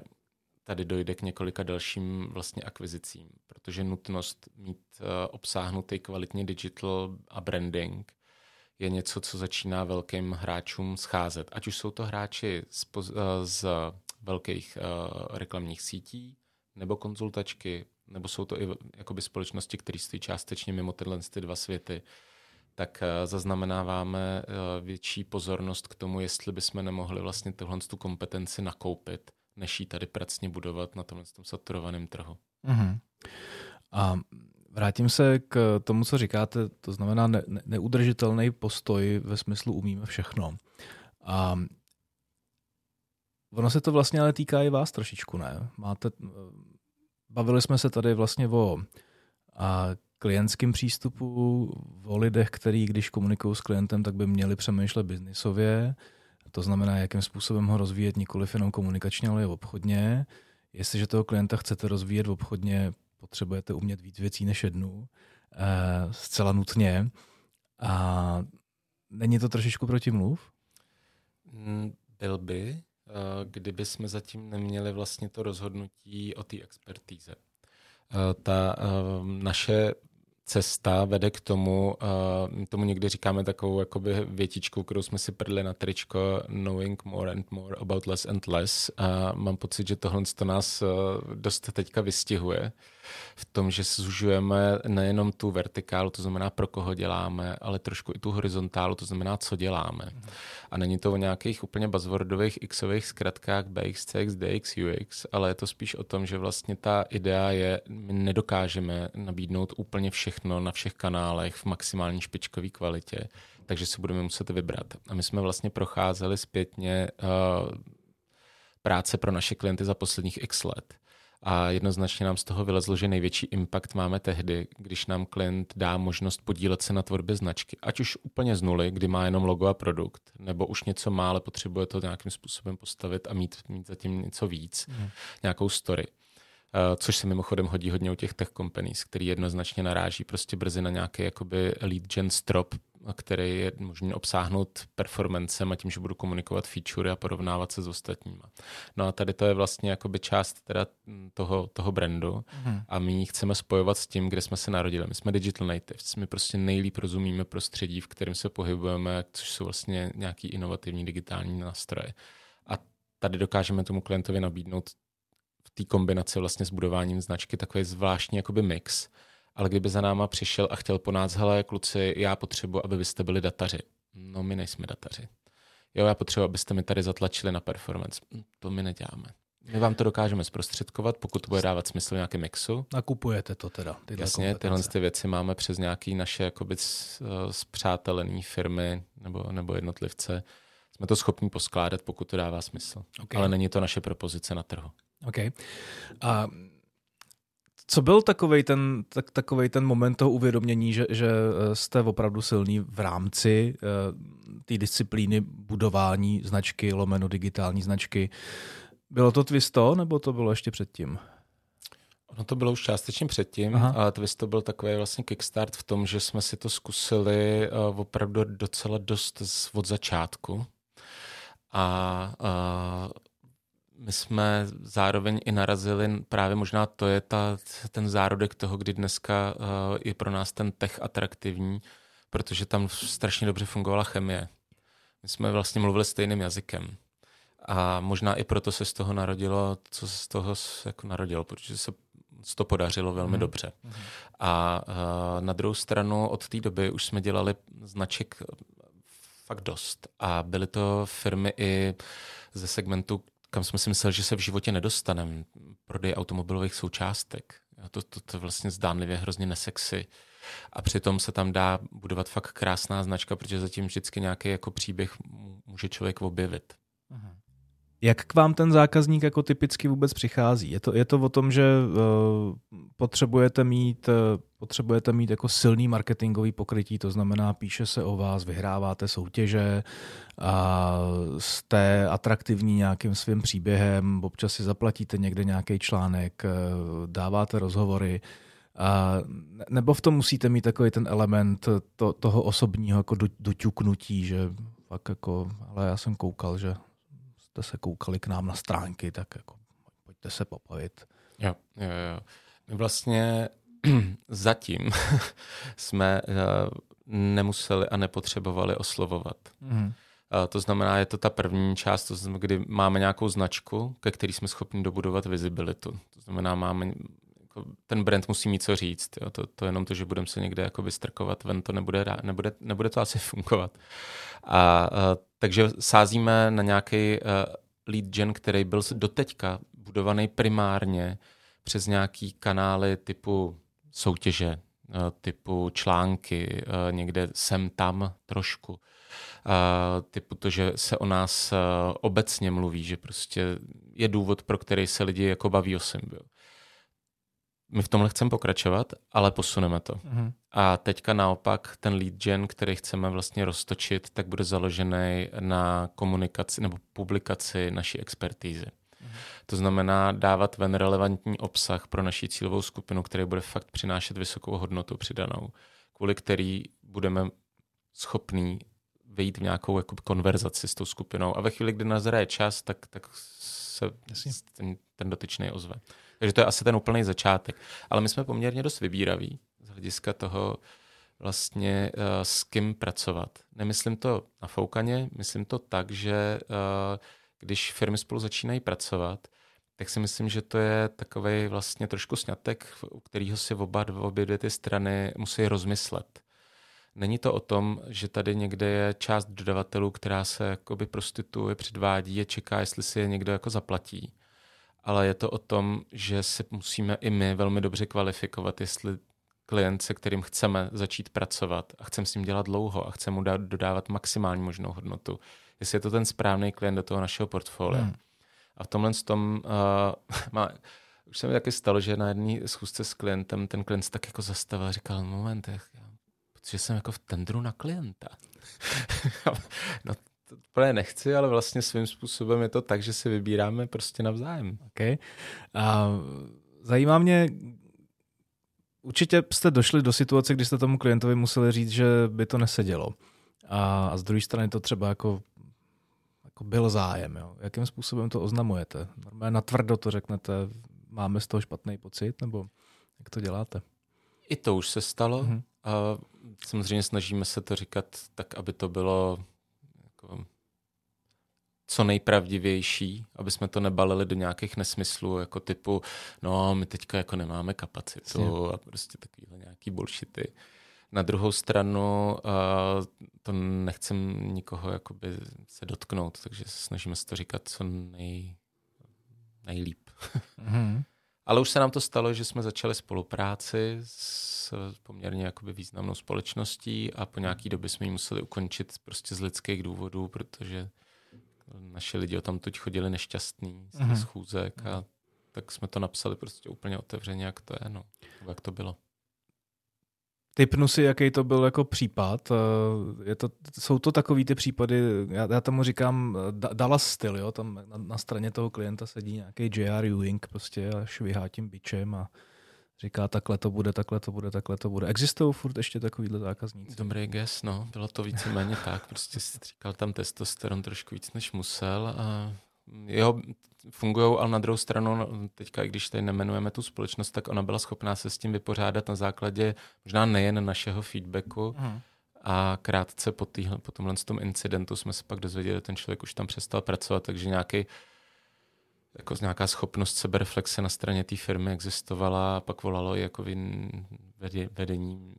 tady dojde k několika dalším vlastně akvizicím, protože nutnost mít uh, obsáhnutý kvalitně digital a branding je něco, co začíná velkým hráčům scházet. Ať už jsou to hráči z, uh, z velkých uh, reklamních sítí, nebo konzultačky, nebo jsou to i jakoby společnosti, které stojí částečně mimo tyhle ty dva světy, tak uh, zaznamenáváme uh, větší pozornost k tomu, jestli bychom nemohli vlastně tuhle tu kompetenci nakoupit, než ji tady pracně budovat na tomhle tom saturovaném trhu. Mm-hmm. A vrátím se k tomu, co říkáte, to znamená ne, ne, neudržitelný postoj ve smyslu umíme všechno. A Ono se to vlastně ale týká i vás trošičku, ne? Máte, bavili jsme se tady vlastně o a klientském přístupu, o lidech, který když komunikují s klientem, tak by měli přemýšlet biznisově, to znamená, jakým způsobem ho rozvíjet nikoli jenom komunikačně, ale i obchodně. Jestliže toho klienta chcete rozvíjet obchodně, potřebujete umět víc věcí než jednu, eh, zcela nutně. A není to trošičku protimluv? Mm, byl by, kdyby jsme zatím neměli vlastně to rozhodnutí o té expertíze. Eh, ta eh, naše cesta vede k tomu, tomu někdy říkáme takovou jakoby větičku, kterou jsme si prdli na tričko, knowing more and more about less and less. A mám pocit, že tohle to nás dost teďka vystihuje v tom, že zužujeme nejenom tu vertikálu, to znamená pro koho děláme, ale trošku i tu horizontálu, to znamená, co děláme. Mm. A není to o nějakých úplně buzzwordových xových zkratkách BX, CX, DX, UX, ale je to spíš o tom, že vlastně ta idea je, my nedokážeme nabídnout úplně všechno na všech kanálech v maximální špičkové kvalitě, takže si budeme muset vybrat. A my jsme vlastně procházeli zpětně uh, práce pro naše klienty za posledních x let. A jednoznačně nám z toho vylezlo, že největší impact máme tehdy, když nám klient dá možnost podílet se na tvorbě značky. Ať už úplně z nuly, kdy má jenom logo a produkt, nebo už něco má, ale potřebuje to nějakým způsobem postavit a mít, mít zatím něco víc, mm. nějakou story. Uh, což se mimochodem hodí hodně u těch tech companies, který jednoznačně naráží prostě brzy na nějaký jakoby lead gen strop, který je možný obsáhnout performancem a tím, že budu komunikovat feature a porovnávat se s ostatníma. No a tady to je vlastně jakoby část teda toho, toho brandu mm. a my ji chceme spojovat s tím, kde jsme se narodili. My jsme digital natives, my prostě nejlíp rozumíme prostředí, v kterém se pohybujeme, což jsou vlastně nějaký inovativní digitální nástroje. A tady dokážeme tomu klientovi nabídnout v té kombinaci vlastně s budováním značky takový zvláštní jakoby mix, ale kdyby za náma přišel a chtěl po nás, hele kluci, já potřebuji, aby vy jste byli dataři. No my nejsme dataři. Jo, já potřebuji, abyste mi tady zatlačili na performance. Hm, to my neděláme. My vám to dokážeme zprostředkovat, pokud to bude dávat smysl v nějakém mixu. Nakupujete to teda. Tyhle Jasně, tyhle ty věci máme přes nějaké naše jakoby zpřátelené firmy nebo, nebo jednotlivce. Jsme to schopni poskládat, pokud to dává smysl. Okay. Ale není to naše propozice na trhu. OK. A co byl takový ten, tak, takovej ten moment toho uvědomění, že, že eh, jste opravdu silný v rámci uh, té disciplíny budování značky, lomeno digitální značky? Bylo to Twisto, nebo to bylo ještě předtím? No to bylo už částečně předtím Aha. a Twisto byl takový vlastně kickstart v tom, že jsme si to zkusili uh, opravdu docela dost z, od začátku. A uh, my jsme zároveň i narazili, právě možná to je ta, ten zárodek toho, kdy dneska uh, je pro nás ten tech atraktivní, protože tam strašně dobře fungovala chemie. My jsme vlastně mluvili stejným jazykem. A možná i proto se z toho narodilo, co se z toho jako narodilo, protože se to podařilo velmi mm. dobře. Mm. A uh, na druhou stranu od té doby už jsme dělali značek fakt dost. A byly to firmy i ze segmentu, kam jsme si mysleli, že se v životě nedostaneme. Prodej automobilových součástek. To, to, to vlastně zdánlivě hrozně nesexy. A přitom se tam dá budovat fakt krásná značka, protože zatím vždycky nějaký jako příběh může člověk objevit. Aha. Jak k vám ten zákazník jako typicky vůbec přichází? Je to, je to o tom, že uh, potřebujete mít, uh, potřebujete mít jako silný marketingový pokrytí, to znamená, píše se o vás, vyhráváte soutěže, a jste atraktivní nějakým svým příběhem, občas si zaplatíte někde nějaký článek, uh, dáváte rozhovory, a nebo v tom musíte mít takový ten element to, toho osobního jako do, doťuknutí, že fakt jako, ale já jsem koukal, že jste se koukali k nám na stránky, tak jako pojďte se popojit. Jo, jo, jo. My vlastně [CLEARS THROAT] zatím [LAUGHS] jsme uh, nemuseli a nepotřebovali oslovovat. Mm. To znamená, je to ta první část, to znamená, kdy máme nějakou značku, ke který jsme schopni dobudovat vizibilitu. To znamená, máme jako, ten brand musí mít co říct. Jo. To, to jenom to, že budeme se někde jako vystrkovat ven, to nebude, nebude, nebude to asi [LAUGHS] fungovat. A, uh, takže sázíme na nějaký uh, lead gen, který byl doteďka budovaný primárně přes nějaký kanály typu soutěže, uh, typu články, uh, někde sem tam trošku. Uh, typu to, že se o nás uh, obecně mluví, že prostě je důvod, pro který se lidi jako baví o Symbio my v tomhle chceme pokračovat, ale posuneme to. Mm-hmm. A teďka naopak ten lead gen, který chceme vlastně roztočit, tak bude založený na komunikaci nebo publikaci naší expertízy. Mm-hmm. To znamená dávat ven relevantní obsah pro naši cílovou skupinu, který bude fakt přinášet vysokou hodnotu přidanou, kvůli který budeme schopní vejít v nějakou jako konverzaci s tou skupinou. A ve chvíli, kdy nazraje čas, tak, tak se ten, ten dotyčný ozve. Takže to je asi ten úplný začátek. Ale my jsme poměrně dost vybíraví z hlediska toho, vlastně uh, s kým pracovat. Nemyslím to na foukaně, myslím to tak, že uh, když firmy spolu začínají pracovat, tak si myslím, že to je takový vlastně trošku snětek, u kterého si oba, obě dvě ty strany musí rozmyslet. Není to o tom, že tady někde je část dodavatelů, která se jakoby prostituje, předvádí a čeká, jestli si je někdo jako zaplatí ale je to o tom, že si musíme i my velmi dobře kvalifikovat, jestli klient, se kterým chceme začít pracovat a chceme s ním dělat dlouho a chceme mu dát, dodávat maximální možnou hodnotu, jestli je to ten správný klient do toho našeho portfolia. Hmm. A v tomhle tom uh, [LAUGHS] má, už se mi taky stalo, že na jedné schůzce s klientem ten klient tak jako zastavil a říkal, moment, já, protože jsem jako v tendru na klienta. [LAUGHS] no úplně nechci, ale vlastně svým způsobem je to tak, že si vybíráme prostě navzájem. Okay. A zajímá mě, určitě jste došli do situace, kdy jste tomu klientovi museli říct, že by to nesedělo. A, a z druhé strany to třeba jako, jako byl zájem. Jo. Jakým způsobem to oznamujete? Normálně natvrdo to řeknete, máme z toho špatný pocit, nebo jak to děláte? I to už se stalo. Mm-hmm. A samozřejmě snažíme se to říkat tak, aby to bylo jako co nejpravdivější, aby jsme to nebalili do nějakých nesmyslů, jako typu, no, my teďka jako nemáme kapacitu Jasně. a prostě takovýhle nějaký bullshity. Na druhou stranu uh, to nechcem nikoho jakoby se dotknout, takže snažíme se to říkat co nej, nejlíp. Mm-hmm. Ale už se nám to stalo, že jsme začali spolupráci s poměrně jakoby významnou společností a po nějaký době jsme ji museli ukončit prostě z lidských důvodů, protože naše lidi o tam teď chodili nešťastní z těch mm-hmm. schůzek a tak jsme to napsali prostě úplně otevřeně, jak to je, no, jak to bylo. Typnu si, jaký to byl jako případ. Eh, je to, jsou to takový ty případy, já, já tomu říkám Dallas styl, jo? tam na, na straně toho klienta sedí nějaký J.R. Ewing prostě a švihá tím bičem a říká takhle to bude, takhle to bude, takhle to bude. Existují furt ještě takovýhle zákazníci? Dobrý guess, no. Bylo to víceméně tak. Prostě si říkal tam testosteron trošku víc, než musel a jeho fungují, ale na druhou stranu, no, teďka, i když tady nemenujeme tu společnost, tak ona byla schopná se s tím vypořádat na základě možná nejen našeho feedbacku, hmm. a krátce po, týhle, po tomhle tom incidentu jsme se pak dozvěděli, že ten člověk už tam přestal pracovat, takže nějaký jako nějaká schopnost sebereflexe na straně té firmy existovala a pak volalo i jako vedení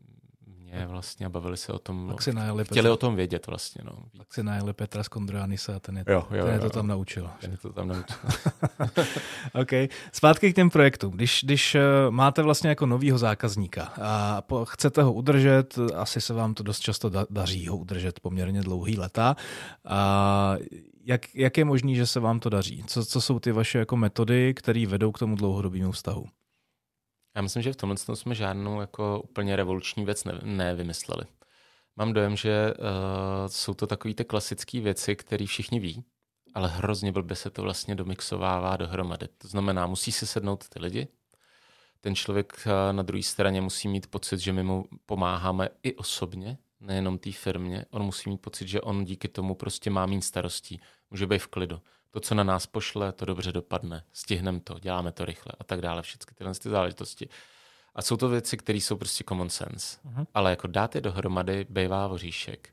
mě vlastně a bavili se o tom. Pak si najeli chtěli Petra, o tom vědět vlastně. No. Pak si najeli Petra z Kondránisa a ten je, jo, jo, ten je jo, to tam naučil. Ten je to tam naučil. [LAUGHS] OK. Zpátky k těm projektům. Když, když eh, máte vlastně jako novýho zákazníka a chcete ho udržet, asi se vám to dost často daří ho udržet poměrně dlouhý leta. A jak, jak je možné, že se vám to daří? Co, co jsou ty vaše jako metody, které vedou k tomu dlouhodobému vztahu? Já myslím, že v tomhle jsme žádnou jako úplně revoluční věc ne, nevymysleli. Mám dojem, že uh, jsou to takové ty klasické věci, které všichni ví, ale hrozně blbě se to vlastně domixovává dohromady. To znamená, musí se sednout ty lidi, ten člověk uh, na druhé straně musí mít pocit, že my mu pomáháme i osobně, nejenom té firmě. On musí mít pocit, že on díky tomu prostě má méně starostí. Může být v klidu to, co na nás pošle, to dobře dopadne, stihneme to, děláme to rychle a tak dále, všechny tyhle ty záležitosti. A jsou to věci, které jsou prostě common sense. Uh-huh. Ale jako dát je dohromady, bývá voříšek.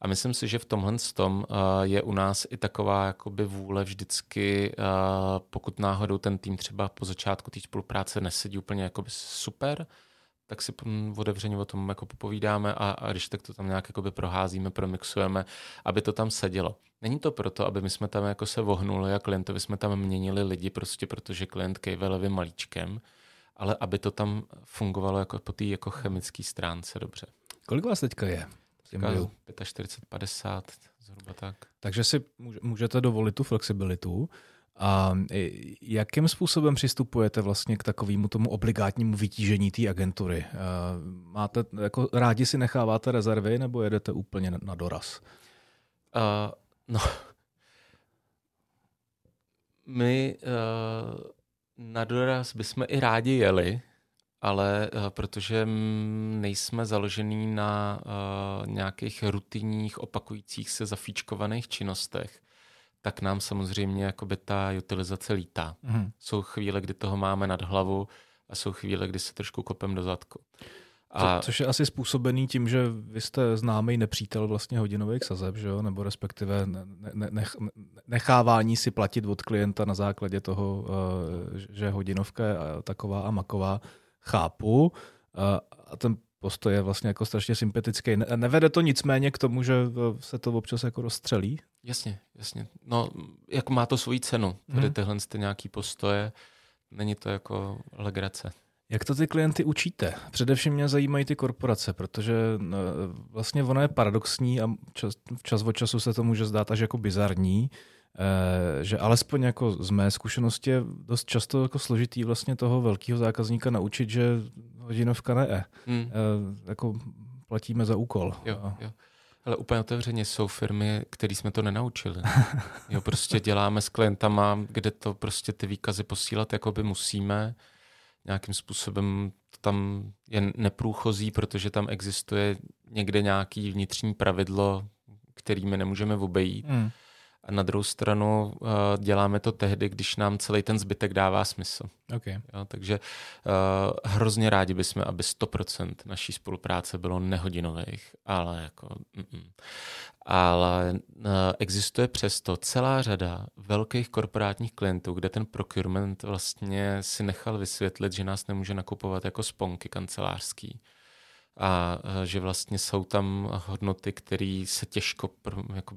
A myslím si, že v tomhle tom uh, je u nás i taková jakoby vůle vždycky, uh, pokud náhodou ten tým třeba po začátku té spolupráce nesedí úplně jakoby super, tak si otevřeně o tom jako popovídáme a, a když tak to tam nějak jakoby proházíme, promixujeme, aby to tam sedělo. Není to proto, aby my jsme tam jako se vohnuli a klientovi jsme tam měnili lidi prostě, protože klient kejve levým malíčkem, ale aby to tam fungovalo jako po té jako chemické stránce dobře. Kolik vás teďka je? 45, 50, zhruba tak. Takže si můžete dovolit tu flexibilitu. A jakým způsobem přistupujete vlastně k takovému tomu obligátnímu vytížení té agentury? Máte, jako rádi si necháváte rezervy nebo jedete úplně na doraz? Uh, no, my uh, na doraz bychom i rádi jeli, ale uh, protože nejsme založený na uh, nějakých rutinních, opakujících se zafíčkovaných činnostech, tak nám samozřejmě jakoby ta utilizace lítá. Mm. Jsou chvíle, kdy toho máme nad hlavu a jsou chvíle, kdy se trošku kopem do zadku. A... Co, což je asi způsobený tím, že vy jste známý nepřítel vlastně hodinových sazeb, že jo? nebo respektive ne, ne, nech, nechávání si platit od klienta na základě toho, eh, že hodinovka je taková a maková, chápu. A ten postoj je vlastně jako strašně sympatický. Nevede to nicméně k tomu, že se to občas jako rozstřelí? Jasně, jasně. No, jako má to svoji cenu, tady hmm. tyhle ty nějaký postoje. Není to jako legrace. Jak to ty klienty učíte? Především mě zajímají ty korporace, protože no, vlastně ono je paradoxní a čas, čas od času se to může zdát až jako bizarní, eh, že alespoň jako z mé zkušenosti je dost často jako složitý vlastně toho velkého zákazníka naučit, že hodinovka ne. Hmm. Eh, jako platíme za úkol. Jo, jo. Ale úplně otevřeně jsou firmy, které jsme to nenaučili. [LAUGHS] jo, prostě děláme s klientama, kde to prostě ty výkazy posílat jako by musíme. Nějakým způsobem tam je neprůchozí, protože tam existuje někde nějaký vnitřní pravidlo, kterými nemůžeme obejít. Hmm. A na druhou stranu uh, děláme to tehdy, když nám celý ten zbytek dává smysl. Okay. Jo, takže uh, hrozně rádi bychom, aby 100% naší spolupráce bylo nehodinových, ale jako... Mm-mm. Ale uh, existuje přesto celá řada velkých korporátních klientů, kde ten procurement vlastně si nechal vysvětlit, že nás nemůže nakupovat jako sponky kancelářský a že vlastně jsou tam hodnoty, které se těžko jako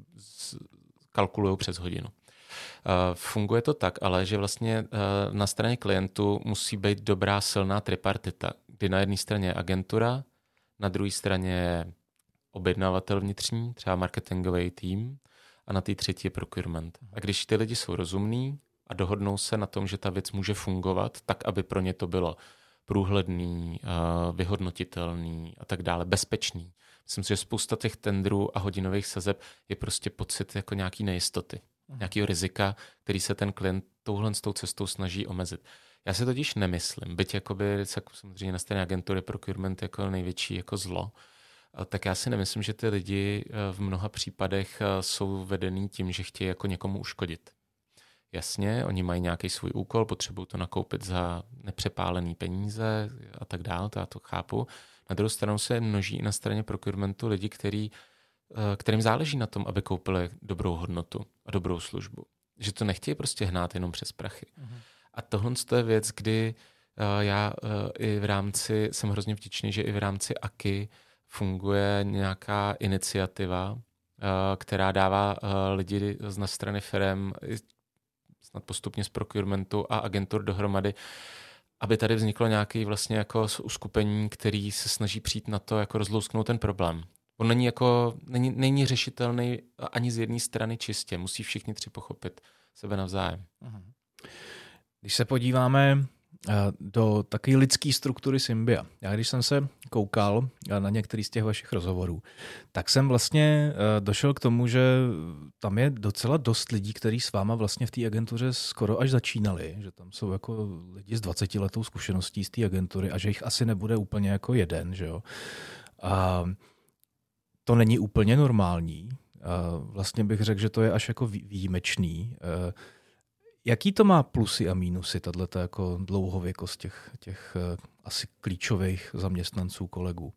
kalkulují přes hodinu. Uh, funguje to tak, ale že vlastně uh, na straně klientů musí být dobrá silná tripartita, kdy na jedné straně je agentura, na druhé straně je objednavatel vnitřní, třeba marketingový tým, a na té třetí je procurement. A když ty lidi jsou rozumní, a dohodnou se na tom, že ta věc může fungovat tak, aby pro ně to bylo průhledný, eh, vyhodnotitelný a tak dále, bezpečný. Myslím si, že spousta těch tendrů a hodinových sazeb je prostě pocit jako nějaký nejistoty, uh-huh. nějakého rizika, který se ten klient touhle s tou cestou snaží omezit. Já si totiž nemyslím, byť jakoby, samozřejmě na straně agentury procurement jako největší jako zlo, tak já si nemyslím, že ty lidi eh, v mnoha případech eh, jsou vedený tím, že chtějí jako někomu uškodit. Jasně, oni mají nějaký svůj úkol, potřebují to nakoupit za nepřepálený peníze a tak dále, to já to chápu. Na druhou stranu se množí na straně procurementu lidi, který, eh, kterým záleží na tom, aby koupili dobrou hodnotu a dobrou službu. Že to nechtějí prostě hnát jenom přes prachy. Uh-huh. A tohle je věc, kdy já i v rámci, jsem hrozně vděčný, že i v rámci AKY funguje nějaká iniciativa, eh, která dává eh, lidi z strany firm snad postupně z procurementu a agentur dohromady, aby tady vzniklo nějaké vlastně jako uskupení, který se snaží přijít na to, jako rozlousknout ten problém. On není, jako, není, není řešitelný ani z jedné strany čistě. Musí všichni tři pochopit sebe navzájem. Mhm. Když se podíváme do takové lidské struktury Symbia. Já když jsem se koukal eh, na některý z těch vašich rozhovorů, tak jsem vlastně eh, došel k tomu, že tam je docela dost lidí, kteří s váma vlastně v té agentuře skoro až začínali, že tam jsou jako lidi s 20 letou zkušeností z té agentury a že jich asi nebude úplně jako jeden, že jo. A to není úplně normální. Vlastně bych řekl, že to je až jako výjimečný. Jaký to má plusy a mínusy, tato jako dlouhověkost těch, těch uh, asi klíčových zaměstnanců, kolegů?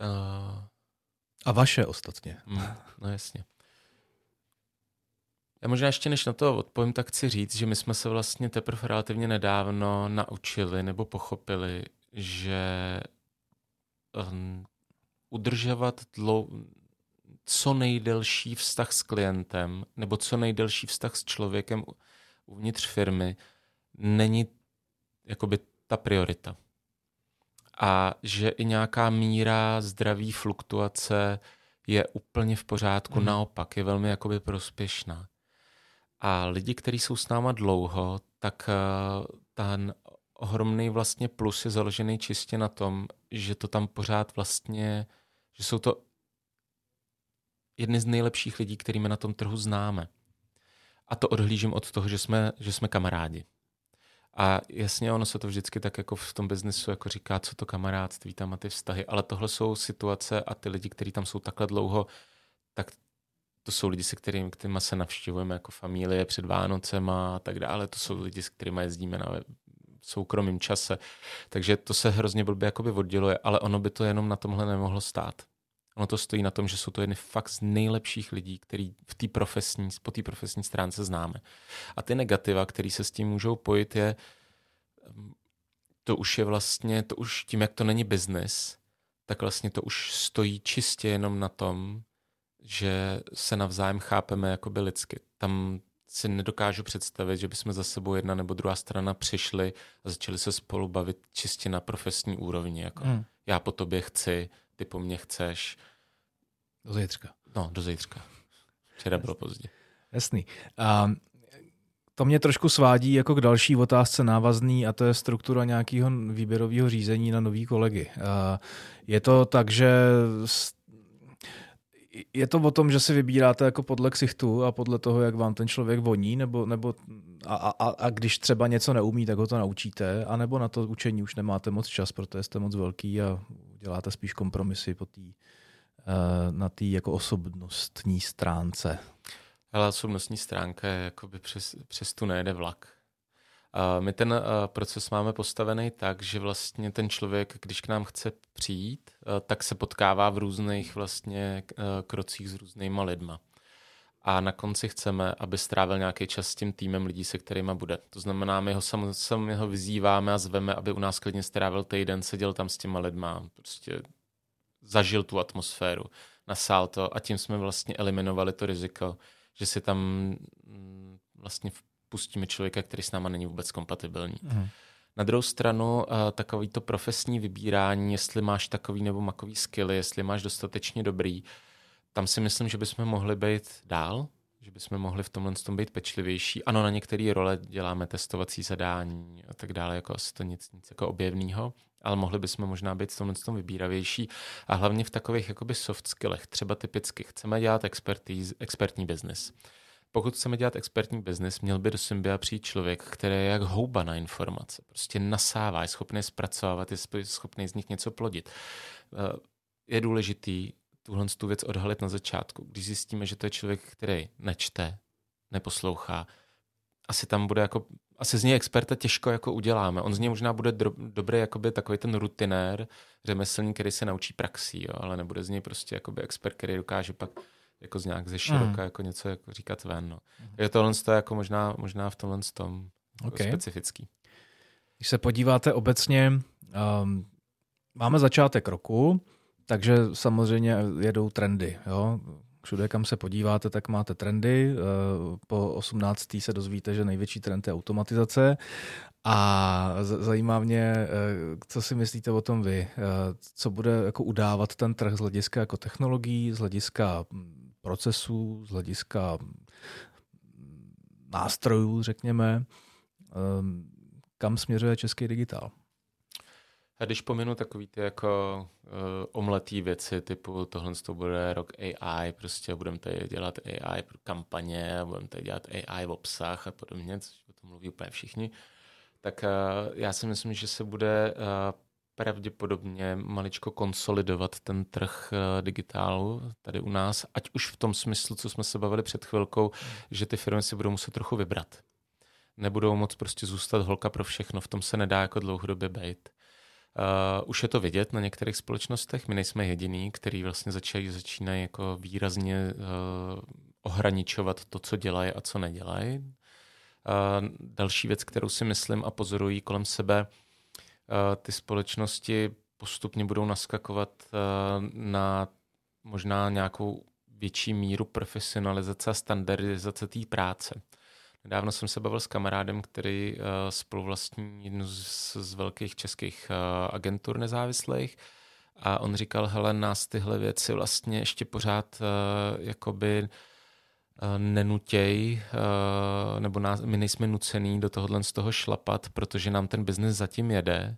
Uh, a vaše ostatně. [LAUGHS] Mm, no jasně. Já možná ještě než na to odpovím, tak chci říct, že my jsme se vlastně teprve relativně nedávno naučili nebo pochopili, že um, udržovat dlou, co nejdelší vztah s klientem nebo co nejdelší vztah s člověkem uvnitř firmy není jakoby ta priorita. A že i nějaká míra zdraví fluktuace je úplně v pořádku, hmm. naopak je velmi jakoby prospěšná. A lidi, kteří jsou s náma dlouho, tak uh, ten ohromný vlastně plus je založený čistě na tom, že to tam pořád vlastně, že jsou to jedny z nejlepších lidí, kterými na tom trhu známe. A to odhlížím od toho, že jsme, že jsme kamarádi. A jasně, ono se to vždycky tak jako v tom biznesu jako říká, co to kamarádství tam a ty vztahy, ale tohle jsou situace a ty lidi, kteří tam jsou takhle dlouho, tak to jsou lidi, se kterými, kterými se navštěvujeme jako familie před Vánocem a tak dále. To jsou lidi, s kterými jezdíme na soukromém čase. Takže to se hrozně blbě jakoby odděluje, ale ono by to jenom na tomhle nemohlo stát. Ono to stojí na tom, že jsou to jedny fakt z nejlepších lidí, který v té profesní, po té profesní stránce známe. A ty negativa, které se s tím můžou pojit, je, mm, to už je vlastně, to už tím, jak to není biznis, tak vlastně to už stojí čistě jenom na tom, že se navzájem chápeme by lidsky. Tam si nedokážu představit, že bychom za sebou jedna nebo druhá strana přišli a začali se spolu bavit čistě na profesní úrovni. Jako hmm. Já po tobě chci, ty po mně chceš. Do zítřka. No, do zítřka. Včera bylo pozdě. Jasný. A to mě trošku svádí jako k další otázce návazný a to je struktura nějakého výběrového řízení na nový kolegy. A je to tak, že je to o tom, že si vybíráte jako podle ksichtu a podle toho, jak vám ten člověk voní, nebo, nebo a, a, a když třeba něco neumí, tak ho to naučíte, anebo na to učení už nemáte moc čas, protože jste moc velký a děláte spíš kompromisy po eh, na té jako osobnostní stránce. Ale osobnostní stránka je jakoby přes, přes tu nejde vlak. My ten eh, proces máme postavený tak, že vlastně ten člověk, když k nám chce přijít, eh, tak se potkává v různých vlastně krocích s různýma lidma. A na konci chceme, aby strávil nějaký čas s tím týmem lidí, se kterými bude. To znamená, my ho samozřejmě ho vyzýváme a zveme, aby u nás klidně strávil týden, seděl tam s těma lidma, prostě zažil tu atmosféru, nasál to a tím jsme vlastně eliminovali to riziko, že si tam mm, vlastně pustíme člověka, který s náma není vůbec kompatibilní. Mm. Na druhou stranu, uh, takový to profesní vybírání, jestli máš takový nebo makový skilly, jestli máš dostatečně dobrý, tam si myslím, že bychom mohli být dál, že bychom mohli v tomhle tom být pečlivější. Ano, na některé role děláme testovací zadání a tak dále, jako asi to nic, nic jako objevného, ale mohli bychom možná být v tomhle tom vybíravější a hlavně v takových jakoby soft skillech, třeba typicky chceme dělat expertní business. Pokud chceme dělat expertní biznis, měl by do Symbia přijít člověk, který je jak houba na informace. Prostě nasává, je schopný zpracovávat, je schopný z nich něco plodit. Eh, je důležitý tuhle tu věc odhalit na začátku. Když zjistíme, že to je člověk, který nečte, neposlouchá, asi tam bude jako, asi z něj experta těžko jako uděláme. On z něj možná bude dro, dobrý jakoby takový ten rutinér, řemeslník, který se naučí praxí, jo, ale nebude z něj prostě jakoby expert, který dokáže pak jako z nějak ze široka mm. jako něco jako říkat ven. No. Mm. Je tohle to jako možná, možná v tomhle tom jako okay. specifický. Když se podíváte obecně, um, máme začátek roku, takže samozřejmě jedou trendy. Jo? Všude, kam se podíváte, tak máte trendy. Eh, po 18. se dozvíte, že největší trend je automatizace. A zajímá mě, eh, co si myslíte o tom vy. Eh, co bude jako udávat ten trh z hlediska jako technologií, z hlediska hm, procesů, z hlediska hm, nástrojů, řekněme. Kam směřuje český digitál? A když pominu takový ty jako uh, omletý věci, typu tohle to bude rok AI, prostě budeme tady dělat AI pro kampaně, budeme tady dělat AI v obsah a podobně, což o tom mluví úplně všichni, tak uh, já si myslím, že se bude uh, pravděpodobně maličko konsolidovat ten trh digitálu tady u nás, ať už v tom smyslu, co jsme se bavili před chvilkou, že ty firmy si budou muset trochu vybrat. Nebudou moc prostě zůstat holka pro všechno, v tom se nedá jako dlouhodobě být. Uh, už je to vidět na některých společnostech, my nejsme jediný, který vlastně začínají, začínají jako výrazně uh, ohraničovat to, co dělají a co nedělají. Uh, další věc, kterou si myslím a pozorují kolem sebe, uh, ty společnosti postupně budou naskakovat uh, na možná nějakou větší míru profesionalizace a standardizace té práce. Nedávno jsem se bavil s kamarádem, který uh, spoluvlastní jednu z, z velkých českých uh, agentur nezávislých. A on říkal, hele, nás tyhle věci vlastně ještě pořád uh, jakoby nenutěj, nebo nás, my nejsme nucený do tohohle z toho šlapat, protože nám ten biznis zatím jede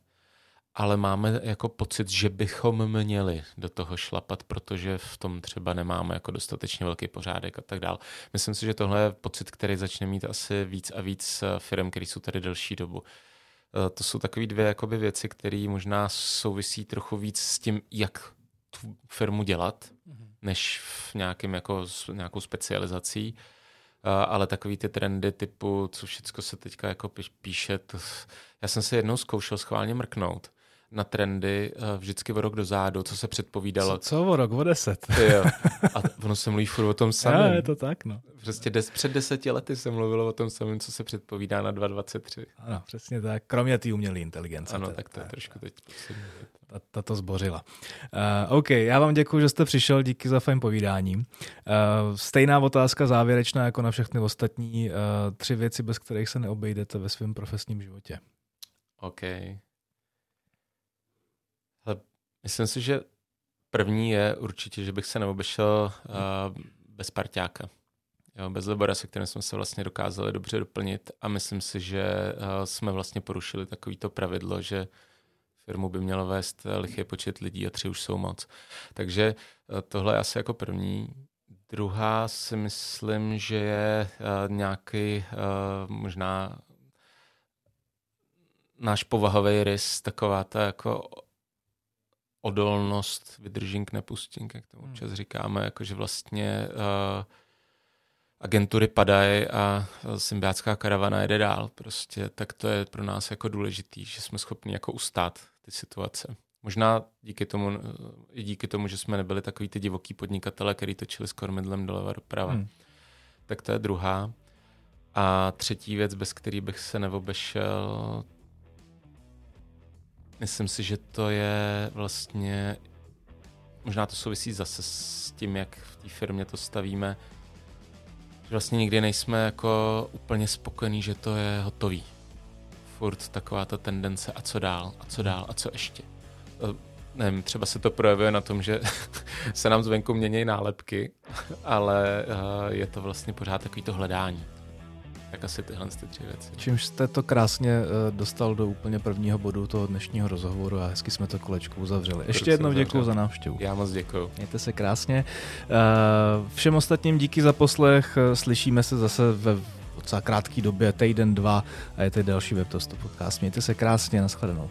ale máme jako pocit, že bychom měli do toho šlapat, protože v tom třeba nemáme jako dostatečně velký pořádek a tak dál. Myslím si, že tohle je pocit, který začne mít asi víc a víc eh, firm, které jsou tady delší dobu. Eh, to jsou takové dvě jakoby věci, které možná souvisí trochu víc s tím, jak tu firmu dělat, mm-hmm. než v nějakým jako, nějakou specializací. Uh, ale takový ty trendy typu, co všechno se teďka jako píše, to, já jsem se jednou zkoušel schválně mrknout na trendy uh, vždycky o rok dozadu, co se předpovídalo. Co, co o rok, o deset? jo. A ono se mluví furt o tom [LAUGHS] samém. je to tak, no. Prostě des, před deseti lety se mluvilo o tom samém, co se předpovídá na 2023. Ano, přesně tak. Kromě té umělé inteligence. Ano, tak to je trošku teď ta, ta to zbořila. Uh, OK, já vám děkuji, že jste přišel, díky za fajn povídání. Uh, stejná otázka závěrečná jako na všechny ostatní. Uh, tři věci, bez kterých se neobejdete ve svém profesním životě. OK. Myslím si, že první je určitě, že bych se neobešel uh, bez parťáka. Jo, bez Libora, se kterým jsme se vlastně dokázali dobře doplnit a myslím si, že uh, jsme vlastně porušili takovýto pravidlo, že firmu by mělo vést lichý počet lidí a tři už jsou moc. Takže uh, tohle je asi jako první. Druhá si myslím, že je uh, nějaký uh, možná náš povahový rys, taková ta jako odolnost, vydržink, nepustink, jak to hmm. občas říkáme, jakože vlastně uh, agentury padají a symbiátská karavana jede dál. Prostě tak to je pro nás jako důležitý, že jsme schopni jako ustát ty situace. Možná díky tomu, eh, i díky tomu, že jsme nebyli takový ty divoký podnikatele, který točili s kormidlem doleva doprava. Hmm. Tak to je druhá. A třetí věc, bez který bych se neobešel, Myslím si, že to je vlastně, možná to souvisí zase s tím, jak v té firmě to stavíme, že vlastně nikdy nejsme jako úplně spokojení, že to je hotový. Furt taková ta tendence a co dál, a co dál, a co ještě. E, nevím, třeba se to projevuje na tom, že [LAUGHS] se nám zvenku mění nálepky, [LAUGHS] ale uh, je to vlastně pořád takový to hledání. Tak asi tyhle ty tři věci. Čímž jste to krásně uh, dostal do úplně prvního bodu toho dnešního rozhovoru a hezky jsme to kolečko uzavřeli. Ještě jednou děkuji za návštěvu. Já moc děkuji. Mějte se krásně. Uh, všem ostatním díky za poslech. Slyšíme se zase ve docela krátké době, týden, dva a je tady další web podcast. Mějte se krásně, nashledanou.